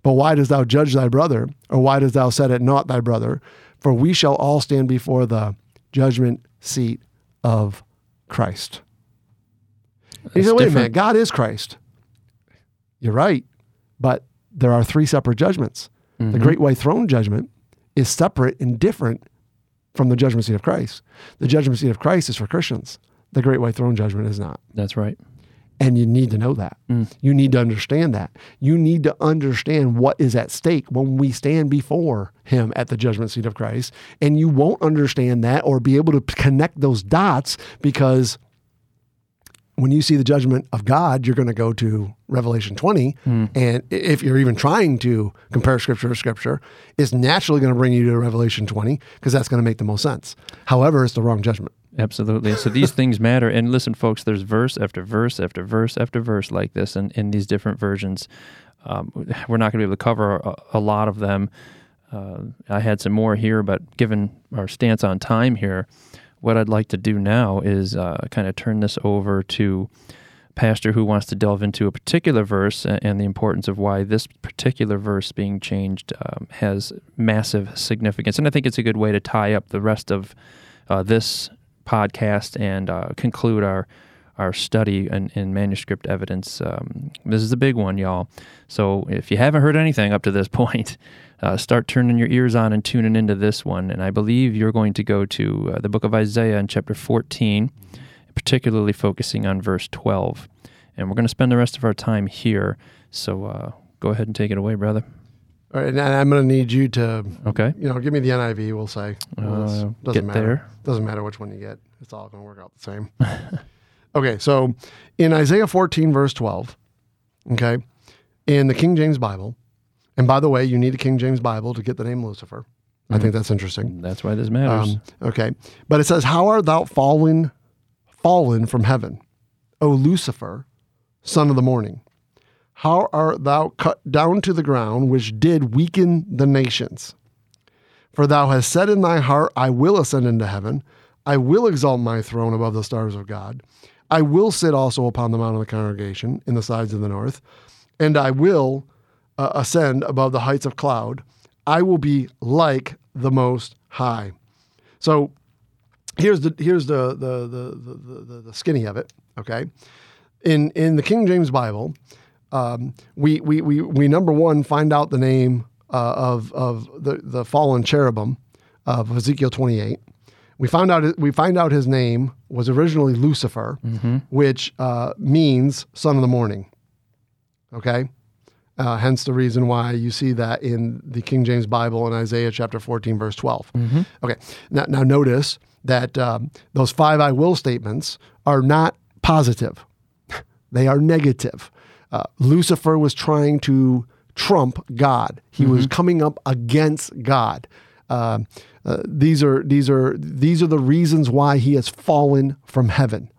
But why dost thou judge thy brother, or why dost thou set it not thy brother? For we shall all stand before the judgment seat of Christ. He said, wait a different. minute, God is Christ. You're right. But there are three separate judgments. Mm-hmm. The great white throne judgment is separate and different from the judgment seat of Christ. The judgment seat of Christ is for Christians. The great white throne judgment is not. That's right. And you need to know that. Mm. You need to understand that. You need to understand what is at stake when we stand before Him at the judgment seat of Christ. And you won't understand that or be able to connect those dots because when you see the judgment of God, you're going to go to Revelation 20. And if you're even trying to compare scripture to scripture, it's naturally going to bring you to Revelation 20 because that's going to make the most sense. However, it's the wrong judgment. Absolutely. So these things matter. And listen, folks, there's verse after verse after verse after verse like this in, in these different versions. Um, we're not going to be able to cover a, a lot of them. Uh, I had some more here, but given our stance on time here, what I'd like to do now is uh, kind of turn this over to pastor who wants to delve into a particular verse and the importance of why this particular verse being changed um, has massive significance. And I think it's a good way to tie up the rest of uh, this podcast and uh, conclude our our study in, in manuscript evidence. Um, this is a big one, y'all. So if you haven't heard anything up to this point, uh, start turning your ears on and tuning into this one. And I believe you're going to go to uh, the book of Isaiah in chapter 14, particularly focusing on verse 12. And we're going to spend the rest of our time here. So uh, go ahead and take it away, brother. All right, and I'm going to need you to, okay, you know, give me the NIV. We'll say uh, doesn't matter. There. Doesn't matter which one you get. It's all going to work out the same. okay, so in Isaiah 14 verse 12, okay, in the King James Bible, and by the way, you need a King James Bible to get the name Lucifer. Mm-hmm. I think that's interesting. That's why this matters. Um, okay. But it says, How art thou fallen, fallen from heaven, O Lucifer, son of the morning? How art thou cut down to the ground, which did weaken the nations? For thou hast said in thy heart, I will ascend into heaven. I will exalt my throne above the stars of God. I will sit also upon the mount of the congregation in the sides of the north. And I will uh, ascend above the heights of cloud, I will be like the Most High. So here's the here's the the the the, the skinny of it. Okay, in in the King James Bible, um, we, we we we number one find out the name uh, of of the the fallen cherubim of Ezekiel 28. We found out we find out his name was originally Lucifer, mm-hmm. which uh, means son of the morning. Okay, uh, hence the reason why you see that in the King James Bible in Isaiah chapter 14, verse 12. Mm-hmm. Okay, now, now notice that um, those five I will statements are not positive, they are negative. Uh, Lucifer was trying to trump God, he mm-hmm. was coming up against God. Uh, uh, these are these are these are the reasons why he has fallen from heaven.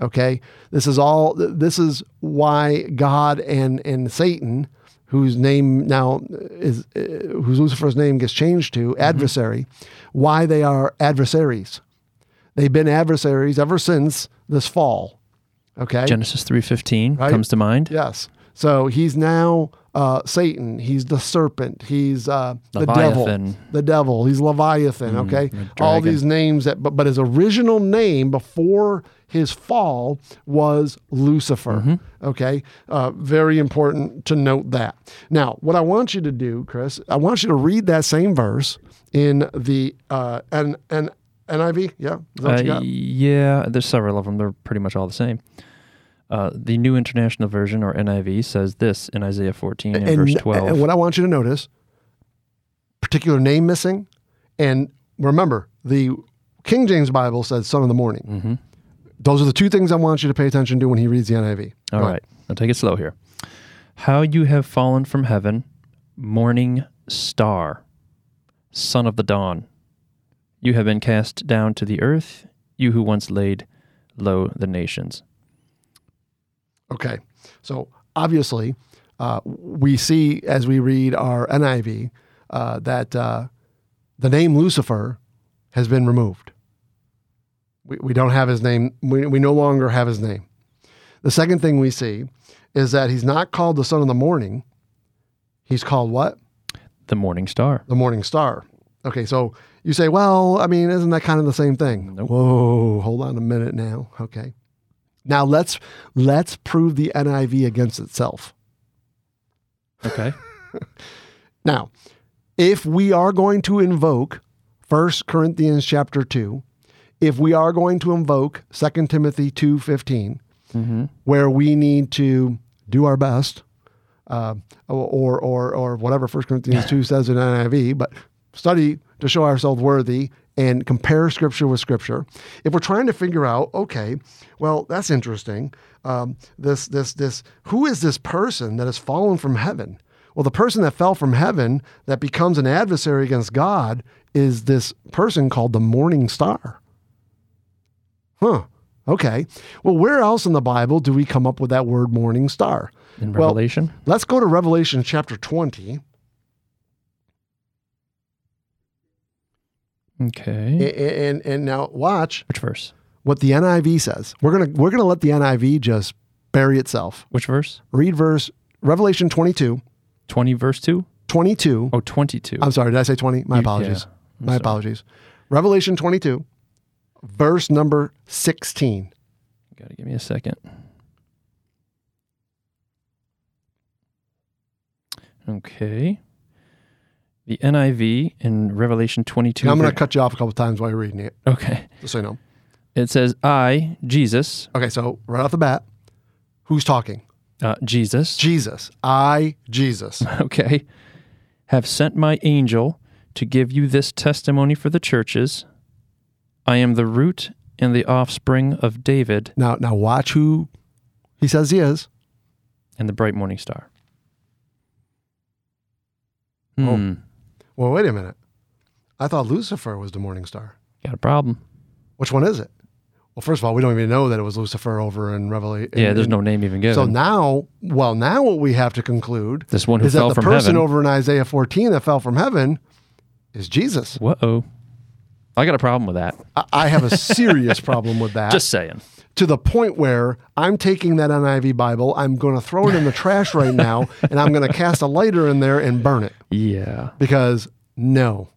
Okay, this is all. This is why God and and Satan whose name now is, uh, whose Lucifer's name gets changed to, mm-hmm. adversary, mm-hmm. why they are adversaries. They've been adversaries ever since this fall. Okay. Genesis 3.15 right? comes to mind. Yes. So he's now uh, Satan. He's the serpent. He's uh, the devil. The devil. He's Leviathan. Mm, okay, all these names that, but but his original name before his fall was Lucifer. Mm-hmm. Okay, uh, very important to note that. Now, what I want you to do, Kris, I want you to read that same verse in the uh, and and NIV. Yeah, uh, yeah. There's several of them. They're pretty much all the same. Uh, the New International Version, or NIV, says this in Isaiah 14 and, and verse 12. And what I want you to notice, particular name missing, and remember, the King James Bible says son of the morning. Mm-hmm. Those are the two things I want you to pay attention to when he reads the NIV. All Go right. I'll take it slow here. How you have fallen from heaven, morning star, son of the dawn. You have been cast down to the earth, you who once laid low the nations. Okay. So obviously, uh, we see as we read our NIV uh, that uh, the name Lucifer has been removed. We, we don't have his name. We, we no longer have his name. The second thing we see is that he's not called the son of the morning. He's called what? The morning star. The morning star. Okay, so you say, well, I mean, isn't that kind of the same thing? Nope. Whoa, hold on a minute now. Okay. Now let's let's prove the NIV against itself. Okay. now, if we are going to invoke 1 Corinthians chapter 2, if we are going to invoke 2 Timothy 2.15, mm-hmm. where we need to do our best, uh, or, or, or whatever 1 Corinthians 2 says in NIV, but study to show ourselves worthy and compare scripture with scripture. If we're trying to figure out, okay, well, that's interesting. Um, this, this, this, who is this person that has fallen from heaven? Well, the person that fell from heaven that becomes an adversary against God is this person called the morning star. Huh. Okay. Well, where else in the Bible do we come up with that word morning star? In Revelation? Well, let's go to Revelation chapter 20. Okay. And, and and now watch which verse? What the NIV says. We're gonna we're gonna let the NIV just bury itself. Which verse? Read verse Revelation 22, 20 verse 2? 22. Oh, 22. I'm sorry, did I say 20? My apologies. yeah, My sorry. apologies. Revelation 22, verse number 16. Got to give me a second. Okay. The NIV in Revelation 22. Now, I'm going to cut you off a couple times while you're reading it, Okay. just so you know. It says, I, Jesus, Okay, so right off the bat, who's talking? uh, Jesus, Jesus. I, Jesus. okay, have sent my angel to give you this testimony for the churches. I am the root and the offspring of David Now, now watch who he says he is. and the bright morning star. Oh. Hmm. Well, wait a minute. I thought Lucifer was the morning star. Got a problem. Which one is it? Well, first of all, we don't even know that it was Lucifer over in Revelation. Yeah, there's no name even given. So now, well, now what we have to conclude this one who is that the from person heaven. over in Isaiah 14 that fell from heaven is Jesus. Whoa. I got a problem with that. I, I have a serious problem with that. Just saying. To the point where I'm taking that NIV Bible, I'm going to throw it in the trash right now, and I'm going to cast a lighter in there and burn it Yeah. because no,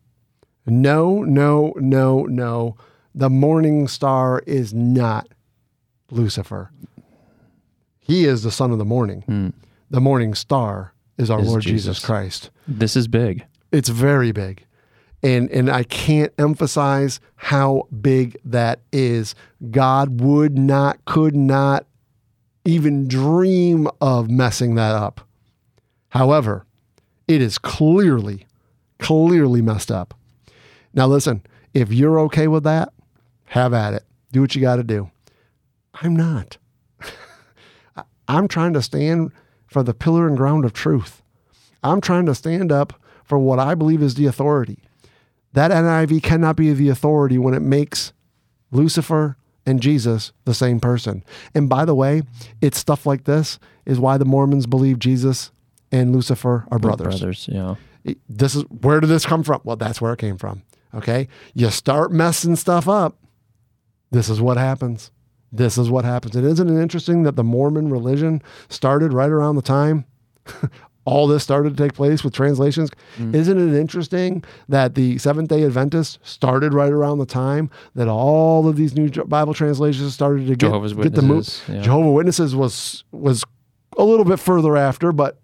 no, no, no, no. The morning star is not Lucifer. He is the son of the morning. Hmm. The morning star is our. Is Lord Jesus. Jesus. Christ. This is big. It's very big. And and I can't emphasize how big that is. God would not, could not even dream of messing that up. However, it is clearly, clearly messed up. Now listen, if you're okay with that, have at it. Do what you got to do. I'm not. I'm trying to stand for the pillar and ground of truth. I'm trying to stand up for what I believe is the authority. That NIV cannot be the authority when it makes Lucifer and Jesus the same person. And by the way, it's stuff like this is why the Mormons believe Jesus and Lucifer are brothers. Brothers, yeah. This is where did this come from? Well, that's where it came from. Okay? You start messing stuff up. This is what happens. This is what happens. And isn't it interesting that the Mormon religion started right around the time all this started to take place with translations? Isn't it interesting that the Seventh day Adventists started right around the time that all of these new Bible translations started to get, Jehovah's get the move? Witnesses, yeah. Jehovah Witnesses was was a little bit further after, but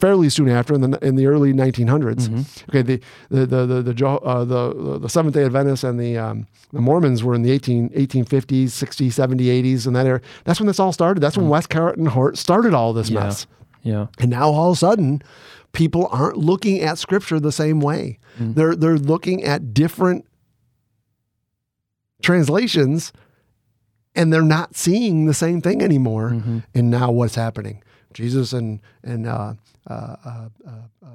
fairly soon after in the in the early 1900s. Mm-hmm. Okay, the the the the the, uh, the, the Seventh Day Adventists and the um, the Mormons were in the 18 1850s, 60s, 70s, 80s, and that era. That's when this all started. That's when Westcott and Hort started all this Mm. Yeah. mess. Yeah. And now all of a sudden, people aren't looking at Scripture the same way. Mm. They're they're looking at different translations, and they're not seeing the same thing anymore. Mm-hmm. And now what's happening? Jesus and and uh, uh, uh, uh, uh,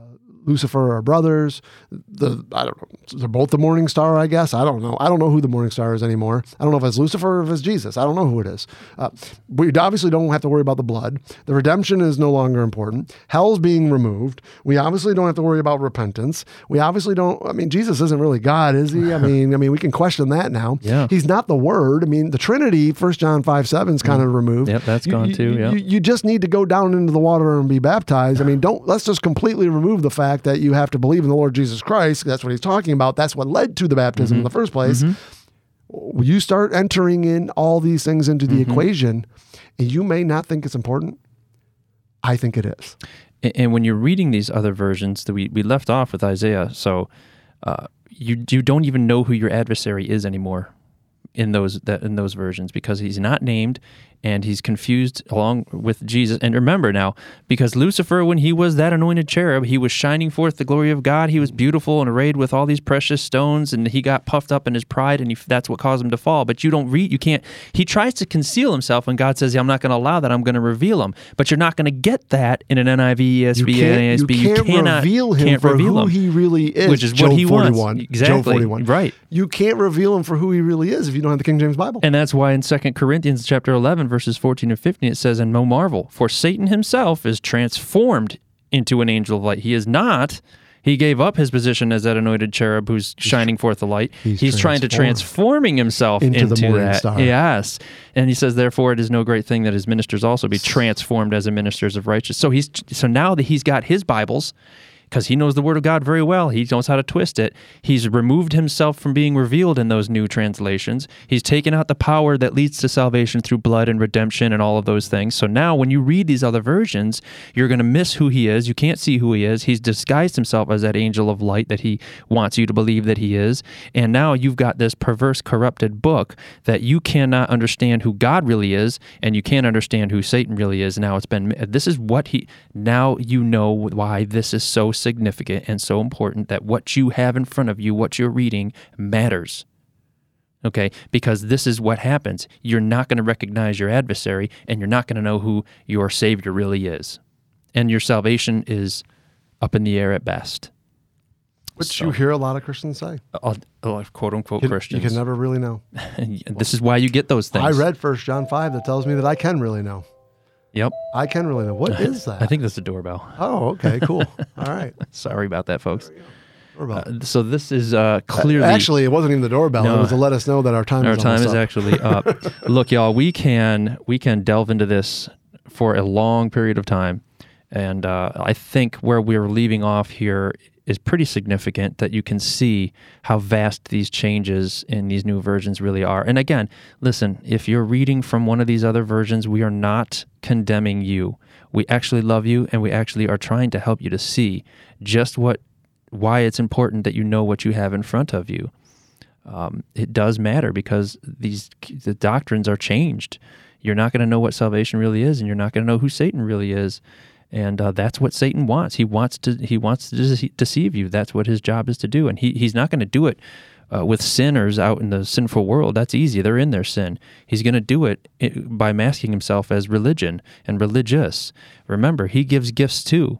Lucifer are brothers. The I don't know. They're both the morning star, I guess. I don't know. I don't know who the morning star is anymore. I don't know if it's Lucifer or if it's Jesus. I don't know who it is. Uh, we obviously don't have to worry about the blood. The redemption is no longer important. Hell's being removed. We obviously don't have to worry about repentance. We obviously don't. I mean, Jesus isn't really God, is he? I mean, I mean, we can question that now. Yeah. He's not the Word. I mean, the Trinity, First John five seven, is kind of removed. Yep, that's You- gone you- too, yeah. you, you just need to go down into the water and be baptized. I mean, don't let's just completely remove the fact that you have to believe in the Lord Jesus Christ. That's what he's talking about. That's what led to the baptism in mm-hmm. the first place. Mm-hmm. You start entering in all these things into the mm-hmm. equation, and you may not think it's important. I think it is. A- And when you're reading these other versions that we, we left off with Isaiah, so uh, you you don't even know who your adversary is anymore in those that in those versions because he's not named and he's confused along with Jesus. And remember now, because Lucifer, when he was that anointed cherub, he was shining forth the glory of God. He was beautiful and arrayed with all these precious stones, and he got puffed up in his pride, and he, that's what caused him to fall. But you don't read, you can't. He tries to conceal himself, and God says, yeah, "I'm not going to allow that. I'm going to reveal him." But you're not going to get that in an NIV, ESV, You can't, you can't cannot reveal him can't for reveal who him. he really is, Which is Job what he wants. 41. Exactly. Job 41. Right. You can't reveal him for who he really is if you don't have the King James Bible. And that's why in 2 Corinthians chapter 11 verses 14 and 15 it says and no marvel for Satan himself is transformed into an angel of light. He is not he gave up his position as that anointed cherub who's shining forth the light. He's He's, trying to transforming himself into into, the morning that. star. Yes. And he says, therefore, it is no great thing that his ministers also be transformed as the ministers of righteousness. So he's so now that he's got his Bibles, because he knows the Word of God very well. He knows how to twist it. He's removed himself from being revealed in those new translations. He's taken out the power that leads to salvation through blood and redemption and all of those things. So now, when you read these other versions, you're going to miss who he is. You can't see who he is. He's disguised himself as that angel of light that he wants you to believe that he is. And now you've got this perverse, corrupted book that you cannot understand who God really is, and you can't understand who Satan really is. Now it's been, this is what he, now you know why this is so significant and so important that what you have in front of you, what you're reading, matters. Okay, because this is what happens. You're not going to recognize your adversary and you're not going to know who your Savior really is. And your salvation is up in the air at best. Which So- you hear a lot of Christians say. Uh, uh, quote unquote You, you can never really know. this is why you get those things. I read First John 5 that tells me that I can really know. Yep. I can relate know. What is that? I think that's a doorbell. Oh, okay, cool. All right. Sorry about that, folks. Doorbell. Uh, so this is uh, clearly Actually, it wasn't even the doorbell. No. It was to let us know that our time our is time is up. actually up. Look, y'all, we can we can delve into this for a long period of time, and uh, I think where we're leaving off here is pretty significant. That you can see how vast these changes in these new versions really are. And again, listen, if you're reading from one of these other versions, we are not condemning you. We actually love you, and we actually are trying to help you to see just what why it's important that you know what you have in front of you um, it does matter because these the doctrines are changed. You're not going to know what salvation really is, and you're not going to know who Satan really is, and uh, that's what Satan wants. He wants to he wants to dece- deceive you. That's what his job is to do, and he he's not going to do it. Uh, with sinners out in the sinful world, that's easy. They're in their sin. He's going to do it by masking himself as religion and religious. Remember, he gives gifts too.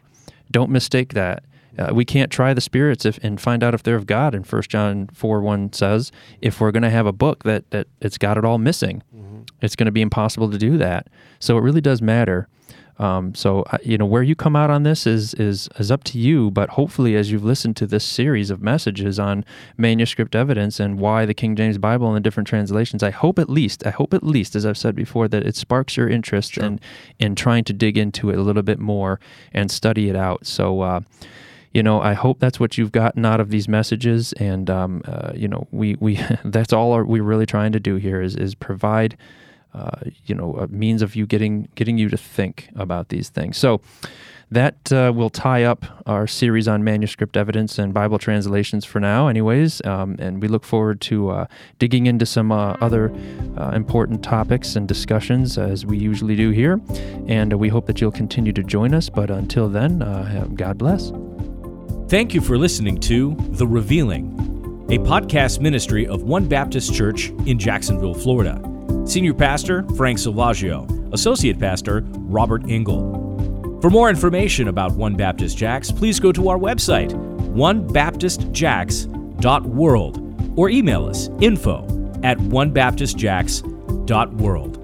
Don't mistake that. Uh, we can't try the spirits if, and find out if they're of God. And First John four one says, if we're going to have a book that that it's got it all missing, it's going to be impossible to do that. So it really does matter. Um, so uh, you know where you come out on this is is is up to you. But hopefully, as you've listened to this series of messages on manuscript evidence and why the King James Bible and the different translations, I hope at least, I hope at least, as I've said before, that it sparks your interest in in trying to dig into it a little bit more and study it out. So. Uh, you know, I hope that's what you've gotten out of these messages, and um, uh, you know, we we that's all our, we're really trying to do here is is provide, uh, you know, a means of you getting getting you to think about these things. So that uh, will tie up our series on manuscript evidence and Bible translations for now, anyways. Um, and we look forward to uh, digging into some uh, other uh, important topics and discussions as we usually do here. And we hope that you'll continue to join us. But until then, uh, God bless. Thank you for listening to The Revealing, a podcast ministry of One Baptist Church in Jacksonville, Florida. Senior Pastor Frank Selvaggio, Associate Pastor Robert Engel. For more information about One Baptist Jacks, please go to our website, onebaptistjacks.world, or email us info at onebaptistjacks.world.